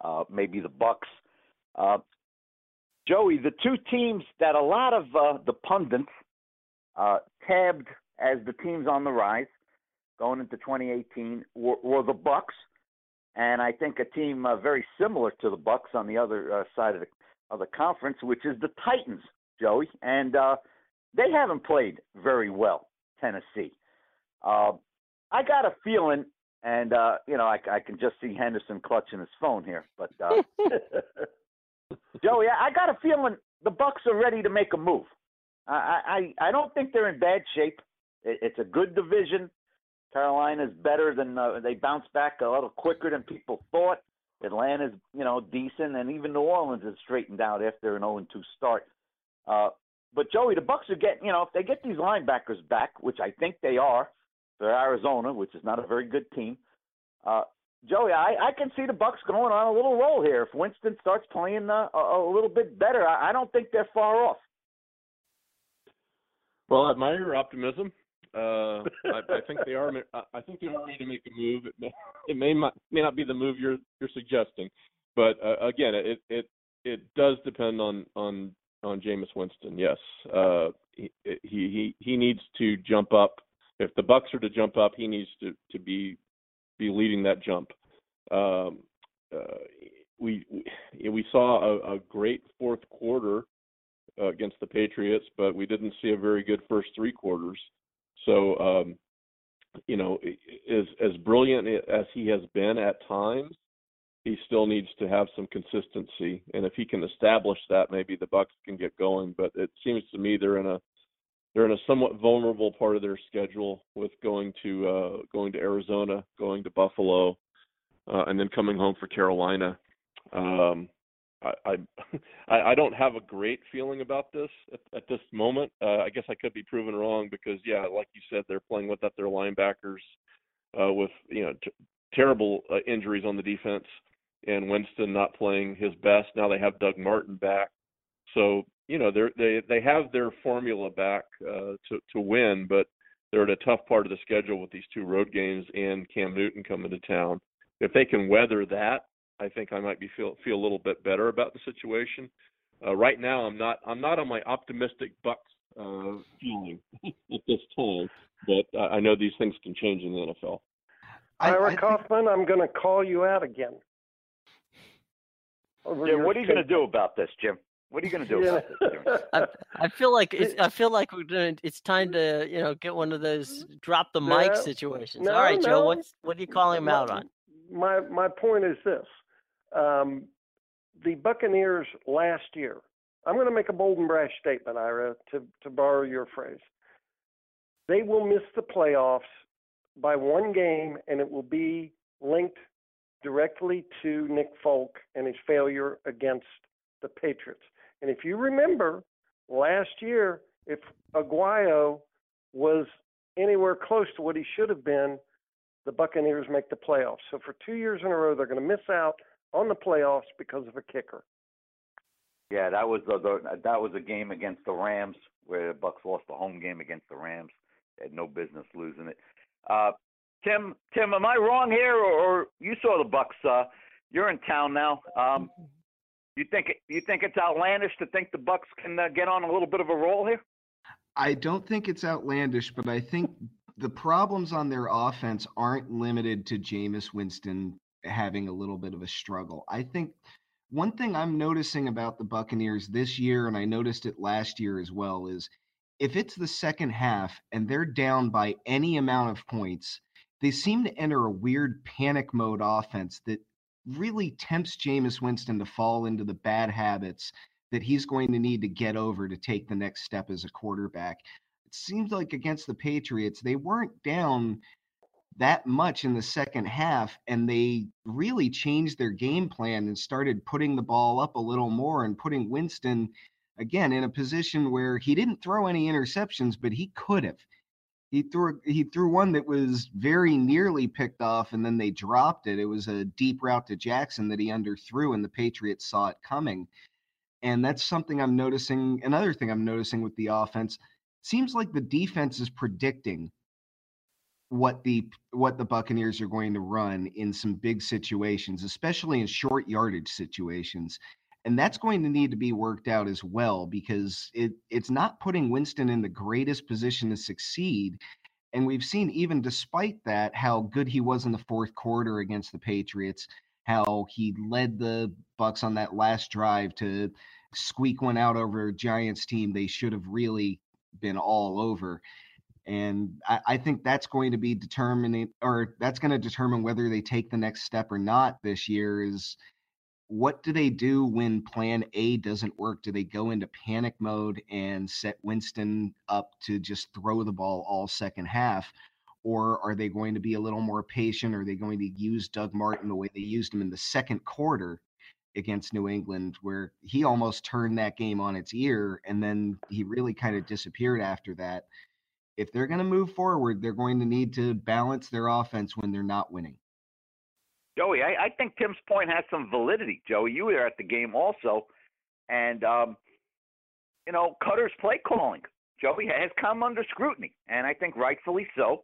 uh, maybe the Bucks. Uh, Joey, the two teams that a lot of uh, the pundits uh, tabbed as the teams on the rise going into 2018 were, were the Bucks, and I think a team uh, very similar to the Bucks on the other uh, side of the of the conference, which is the Titans, Joey, and uh, they haven't played very well. Tennessee. Uh, I got a feeling, and uh, you know, I, I can just see Henderson clutching his phone here, but uh, Joey, I I got a feeling the Bucks are ready to make a move. I I, I don't think they're in bad shape. It, it's a good division. Carolina's better than uh, they bounce back a little quicker than people thought. Atlanta's you know decent, and even New Orleans has straightened out after an 0-2 start. Uh, but Joey, the Bucks are getting you know if they get these linebackers back, which I think they are, for Arizona, which is not a very good team. Uh, Joey, I, I can see the Bucks going on a little roll here. If Winston starts playing uh, a, a little bit better, I, I don't think they're far off. Well, I admire your optimism. Uh, I, I think they are. I think they are ready to make a move. It may, it may not may not be the move you're you're suggesting, but uh, again, it it it does depend on on on Jameis Winston. Yes, uh, he he he needs to jump up. If the Bucks are to jump up, he needs to to be be leading that jump. Um, uh, we we, saw a, a great fourth quarter uh, against the Patriots, but we didn't see a very good first three quarters. So, um, you know, as as brilliant as he has been at times, he still needs to have some consistency. And if he can establish that, maybe the Bucks can get going. But it seems to me they're in a they're in a somewhat vulnerable part of their schedule with going to uh, going to Arizona, going to Buffalo, uh, and then coming home for Carolina. Um, I, I I don't have a great feeling about this at, at this moment. Uh, I guess I could be proven wrong because yeah, like you said, they're playing without their linebackers, uh, with you know t- terrible uh, injuries on the defense, and Winston not playing his best. Now they have Doug Martin back, so you know they they they have their formula back uh, to to win, but they're at a tough part of the schedule with these two road games and Cam Newton coming to town. If they can weather that, I think I might be feel feel a little bit better about the situation. Uh, right now, I'm not I'm not on my optimistic Bucs uh, feeling at this time, but uh, I know these things can change in the NFL. Ira I, Kaufman, I'm going to call you out again. Jim, what are you going to do about this, Jim? What are you going to do yeah. about this? I, I feel like it's I feel like we're doing. It's time to you know get one of those drop the mic no, situations. No, All right, no. Joe, what's what are you calling him out on? My my point is this: um, the Buccaneers last year. I'm going to make a bold and brash statement, Ira, to to borrow your phrase. They will miss the playoffs by one game, and it will be linked directly to Nick Folk and his failure against the Patriots. And if you remember last year, if Aguayo was anywhere close to what he should have been, the Buccaneers make the playoffs. So for two years in a row, they're going to miss out on the playoffs because of a kicker. Yeah, that was the, the that was a game against the Rams where the Bucks lost the home game against the Rams. They had no business losing it. Uh, Tim, Tim, am I wrong here, or, or you saw the Bucks? Uh, you're in town now. Um, you think you think it's outlandish to think the Bucks can uh, get on a little bit of a roll here? I don't think it's outlandish, but I think the problems on their offense aren't limited to Jameis Winston having a little bit of a struggle. I think one thing I'm noticing about the Buccaneers this year, and I noticed it last year as well, is if it's the second half and they're down by any amount of points, they seem to enter a weird panic mode offense that really tempts Jameis Winston to fall into the bad habits that he's going to need to get over to take the next step as a quarterback. It seems like against the Patriots, they weren't down that much in the second half and they really changed their game plan and started putting the ball up a little more and putting Winston again in a position where he didn't throw any interceptions but he could have he threw he threw one that was very nearly picked off and then they dropped it it was a deep route to Jackson that he underthrew and the Patriots saw it coming and that's something I'm noticing another thing I'm noticing with the offense seems like the defense is predicting what the what the Buccaneers are going to run in some big situations, especially in short yardage situations. And that's going to need to be worked out as well because it it's not putting Winston in the greatest position to succeed. And we've seen even despite that how good he was in the fourth quarter against the Patriots, how he led the Bucks on that last drive to squeak one out over a Giants team they should have really been all over. And I, I think that's going to be determining, or that's going to determine whether they take the next step or not this year. Is what do they do when plan A doesn't work? Do they go into panic mode and set Winston up to just throw the ball all second half? Or are they going to be a little more patient? Are they going to use Doug Martin the way they used him in the second quarter against New England, where he almost turned that game on its ear and then he really kind of disappeared after that? if they're going to move forward, they're going to need to balance their offense when they're not winning. Joey, I, I think Tim's point has some validity. Joey, you were at the game also, and um, you know Koetter's play calling. Joey has come under scrutiny, and I think rightfully so.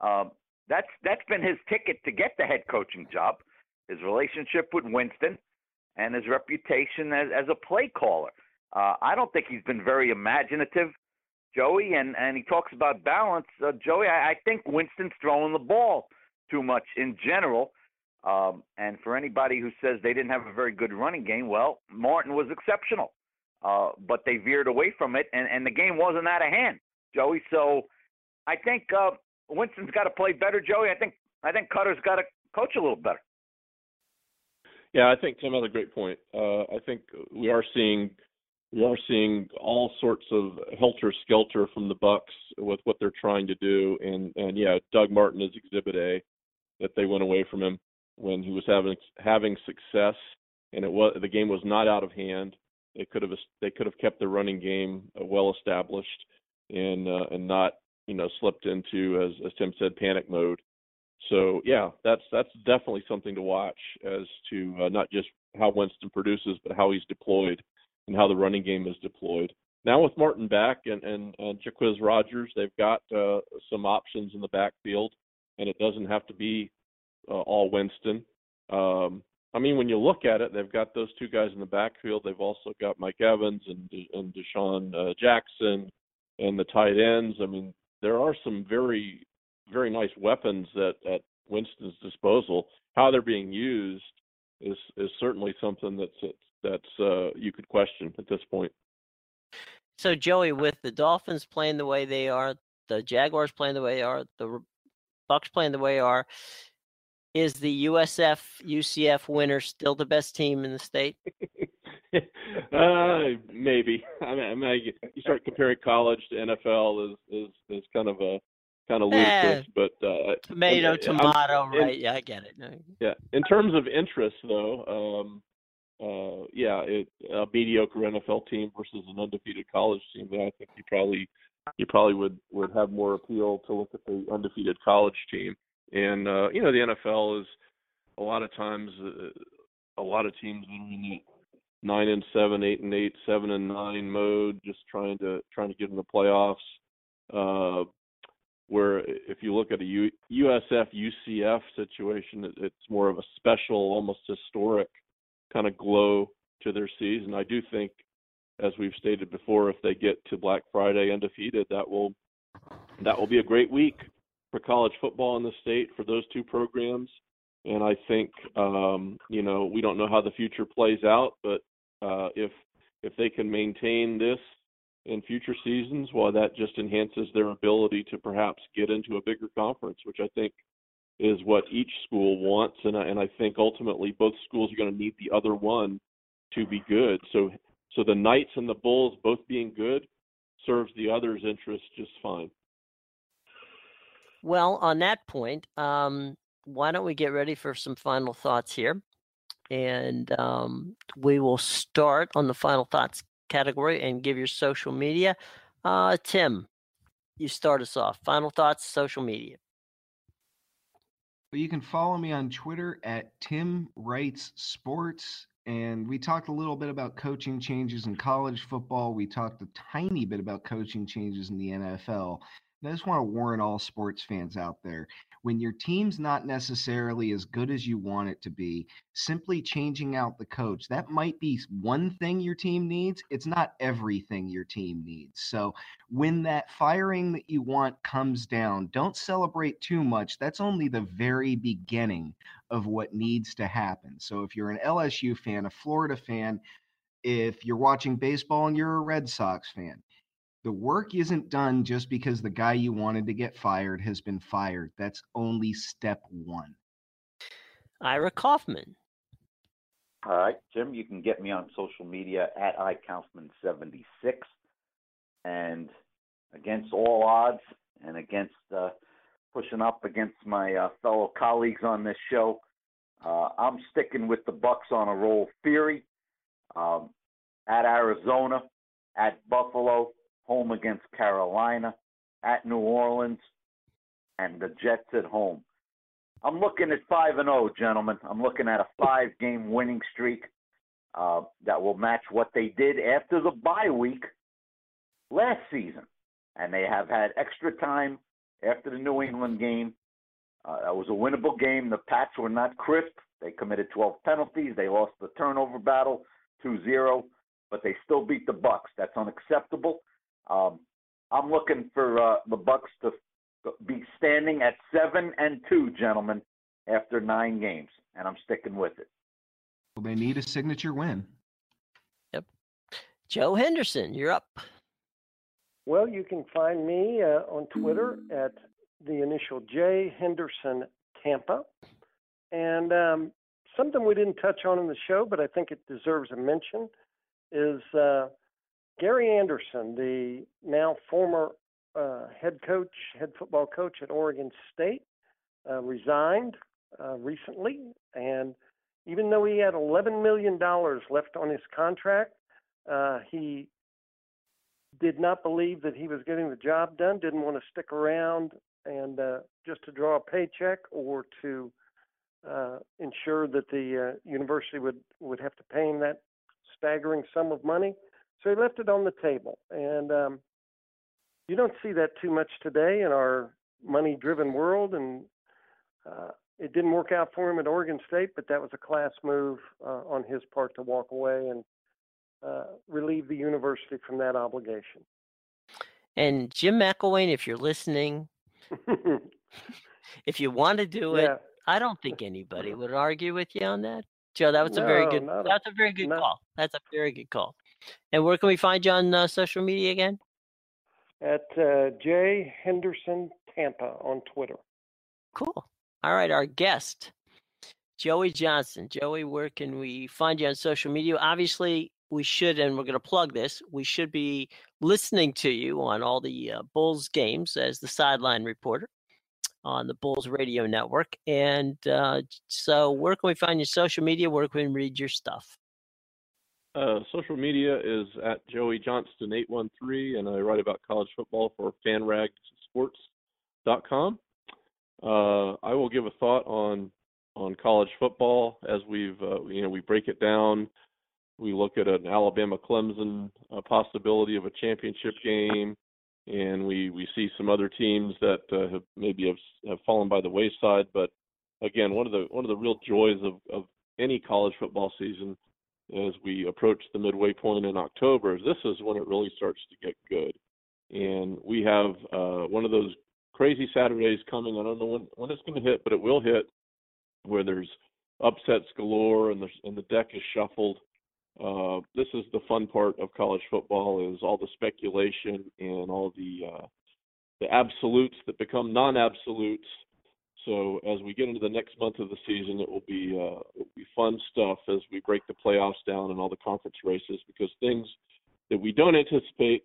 Um, that's that's been his ticket to get the head coaching job. His relationship with Winston and his reputation as, as a play caller. Uh, I don't think he's been very imaginative Joey, and and he talks about balance. Uh, Joey, I, I think Winston's throwing the ball too much in general. Um, and for anybody who says they didn't have a very good running game, well, Martin was exceptional, uh, but they veered away from it, and, and the game wasn't out of hand, Joey. So I think uh, Winston's got to play better, Joey. I think I think Koetter's got to coach a little better. Yeah, I think Tim has a great point. Uh, I think we are seeing we are seeing all sorts of helter skelter from the Bucks with what they're trying to do, and and yeah, Doug Martin is Exhibit A that they went away from him when he was having having success, and it was the game was not out of hand. They could have they could have kept the running game uh, well established, and uh, and not you know slipped into as as Tim said panic mode. So yeah, that's that's definitely something to watch as to uh, not just how Winston produces, but how he's deployed and how the running game is deployed. Now with Martin back and and, and Jacquizz Rodgers, they've got uh, some options in the backfield, and it doesn't have to be uh, all Winston. Um, I mean, when you look at it, they've got those two guys in the backfield. They've also got Mike Evans and and DeSean uh, Jackson and the tight ends. I mean, there are some very very nice weapons at at Winston's disposal. How they're being used is is certainly something that's that's uh, you could question at this point. So Joey, with the Dolphins playing the way they are, the Jaguars playing the way they are, the Bucks playing the way they are, is the USF UCF winner still the best team in the state? uh, maybe. I mean, I mean, you start comparing college to NFL is is is kind of a kind of ludicrous, eh, but uh, tomato, I'm, tomato, I'm, right? In, yeah, I get it. Yeah, in terms of interest, though, um, uh, yeah, it, a mediocre NFL team versus an undefeated college team. I think you probably you probably would would have more appeal to look at the undefeated college team. And uh, you know, the NFL is a lot of times uh, a lot of teams in the nine and seven, eight and eight, seven and nine mode, just trying to trying to get in the playoffs. Uh, where if you look at a U, USF UCF situation, it, it's more of a special, almost historic kind of glow to their season. I do think, as we've stated before, if they get to Black Friday undefeated, that will that will be a great week for college football in the state for those two programs. And I think um, you know we don't know how the future plays out, but uh, if if they can maintain this in future seasons, well, that just enhances their ability to perhaps get into a bigger conference, which I think is what each school wants. And I, and I think ultimately both schools are going to need the other one to be good. So so the Knights and the Bulls both being good serves the other's interest just fine. Well, on that point, um, why don't we get ready for some final thoughts here? And um, we will start on the final thoughts category and give your social media. Uh, Tim, you start us off. Final thoughts, social media. You can follow me on Twitter at Tim Writes Sports. And we talked a little bit about coaching changes in college football. We talked a tiny bit about coaching changes in the NFL. I just want to warn all sports fans out there when your team's not necessarily as good as you want it to be, simply changing out the coach, that might be one thing your team needs. It's not everything your team needs. So when that firing that you want comes down, don't celebrate too much. That's only the very beginning of what needs to happen. So if you're an LSU fan, a Florida fan, if you're watching baseball and you're a Red Sox fan, the work isn't done just because the guy you wanted to get fired has been fired. That's only step one. Ira Kaufman. All right, Jim, you can get me on social media at iKaufman76. And against all odds and against uh, pushing up against my uh, fellow colleagues on this show, uh, I'm sticking with the Bucks on a roll theory. Um, at Arizona, at Buffalo, home against Carolina, at New Orleans, and the Jets at home. I'm looking at 5 and 0, gentlemen. I'm looking at a five game winning streak uh, that will match what they did after the bye week last season. And they have had extra time after the New England game. Uh, that was a winnable game. The Pats were not crisp. They committed 12 penalties. They lost the turnover battle 2 0, but they still beat the Bucks. That's unacceptable. Um, I'm looking for uh, the Bucks to be standing at seven and two, gentlemen, after nine games, and I'm sticking with it. Well, they need a signature win. Yep. Joe Henderson, you're up. Well, you can find me uh, on Twitter at the initial J Henderson Tampa. And um, something we didn't touch on in the show, but I think it deserves a mention, is uh, Gary Anderson, the now former uh, head coach, head football coach at Oregon State, uh, resigned uh, recently. And even though he had $11 million left on his contract, uh, he did not believe that he was getting the job done, didn't want to stick around and uh, just to draw a paycheck or to uh, ensure that the university would, would have to pay him that staggering sum of money. So he left it on the table. And um, you don't see that too much today in our money driven world. And uh, it didn't work out for him at Oregon State, but that was a class move uh, on his part to walk away and uh, relieve the university from that obligation. And Jim McElwain, if you're listening, if you want to do it, Yeah. I don't think anybody would argue with you on that. Joe, that was a very good. not a- That's a very good call. That's a very good call. And where can we find you on uh, social media again? At uh, J Henderson Tampa on Twitter. Cool. All right, our guest, Joey Johnston. Joey, where can we find you on social media? Obviously, we should, and we're going to plug this. We should be listening to you on all the uh, Bulls games as the sideline reporter on the Bulls Radio Network. And uh, so, where can we find your social media? Where can we read your stuff? Uh, social media is at Joey Johnston eight one three, and I write about college football for FanRagSports.com. Uh, I will give a thought on on college football as we've uh, you know we break it down. We look at an Alabama Clemson uh, possibility of a championship game, and we we see some other teams that uh, have maybe have have fallen by the wayside. But again, one of the one of the real joys of of any college football season as we approach the midway point in October, this is when it really starts to get good. And we have uh, one of those crazy Saturdays coming. I don't know when, when it's going to hit, but it will hit, where there's upsets galore and the and the deck is shuffled. Uh, this is the fun part of college football: is all the speculation and all the uh, the absolutes that become non-absolutes. So as we get into the next month of the season, it will be uh, it will be fun stuff as we break the playoffs down and all the conference races because things that we don't anticipate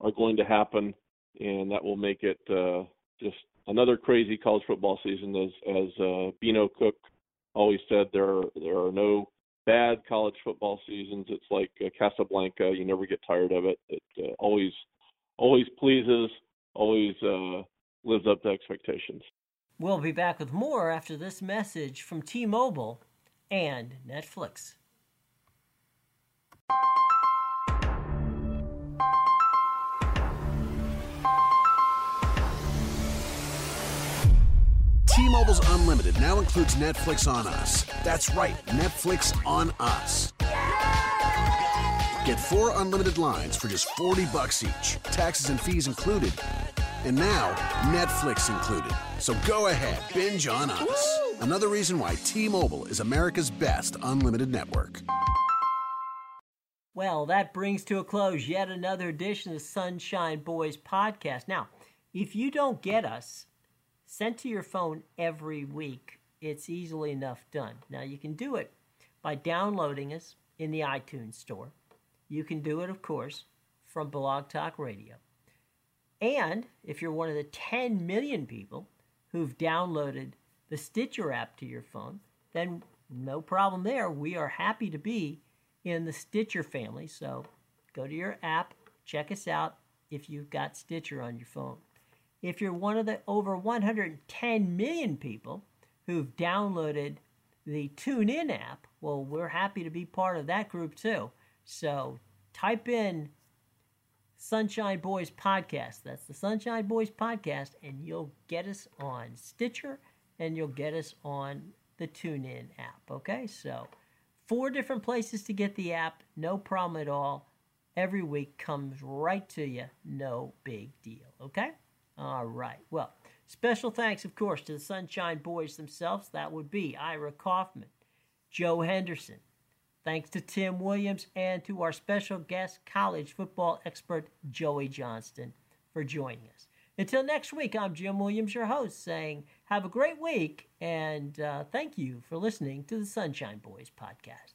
are going to happen, and that will make it uh, just another crazy college football season. As as uh, Beano Cook always said, there are, there are no bad college football seasons. It's like uh, Casablanca; you never get tired of it. It uh, always always pleases, always uh, lives up to expectations. We'll be back with more after this message from T Mobile and Netflix. T-Mobile's Unlimited now includes Netflix on us. That's right, Netflix on us. Get four unlimited lines for just 40 bucks each, taxes and fees included. And now, Netflix included. So go ahead, binge on us. Another reason why T-Mobile is America's best unlimited network. Well, that brings to a close yet another edition of the Sunshine Boys podcast. Now, if you don't get us sent to your phone every week, it's easily enough done. Now, you can do it by downloading us in the iTunes store. You can do it, of course, from Blog Talk Radio. And if you're one of the 10 million people who've downloaded the Stitcher app to your phone, then no problem there. We are happy to be in the Stitcher family. So go to your app, check us out if you've got Stitcher on your phone. If you're one of the over 110 million people who've downloaded the TuneIn app, well, we're happy to be part of that group too. So type in Sunshine Boys Podcast. That's the Sunshine Boys Podcast, and you'll get us on Stitcher and you'll get us on the TuneIn app. Okay, so four different places to get the app, no problem at all. Every week comes right to you, no big deal. Okay, all right. Well, Special thanks, of course, to the Sunshine Boys themselves. That would be Ira Kaufman, Joe Henderson. Thanks to Tim Williams and to our special guest, college football expert Joey Johnston, for joining us. Until next week, I'm Jim Williams, your host, saying have a great week and uh, thank you for listening to the Sunshine Boys podcast.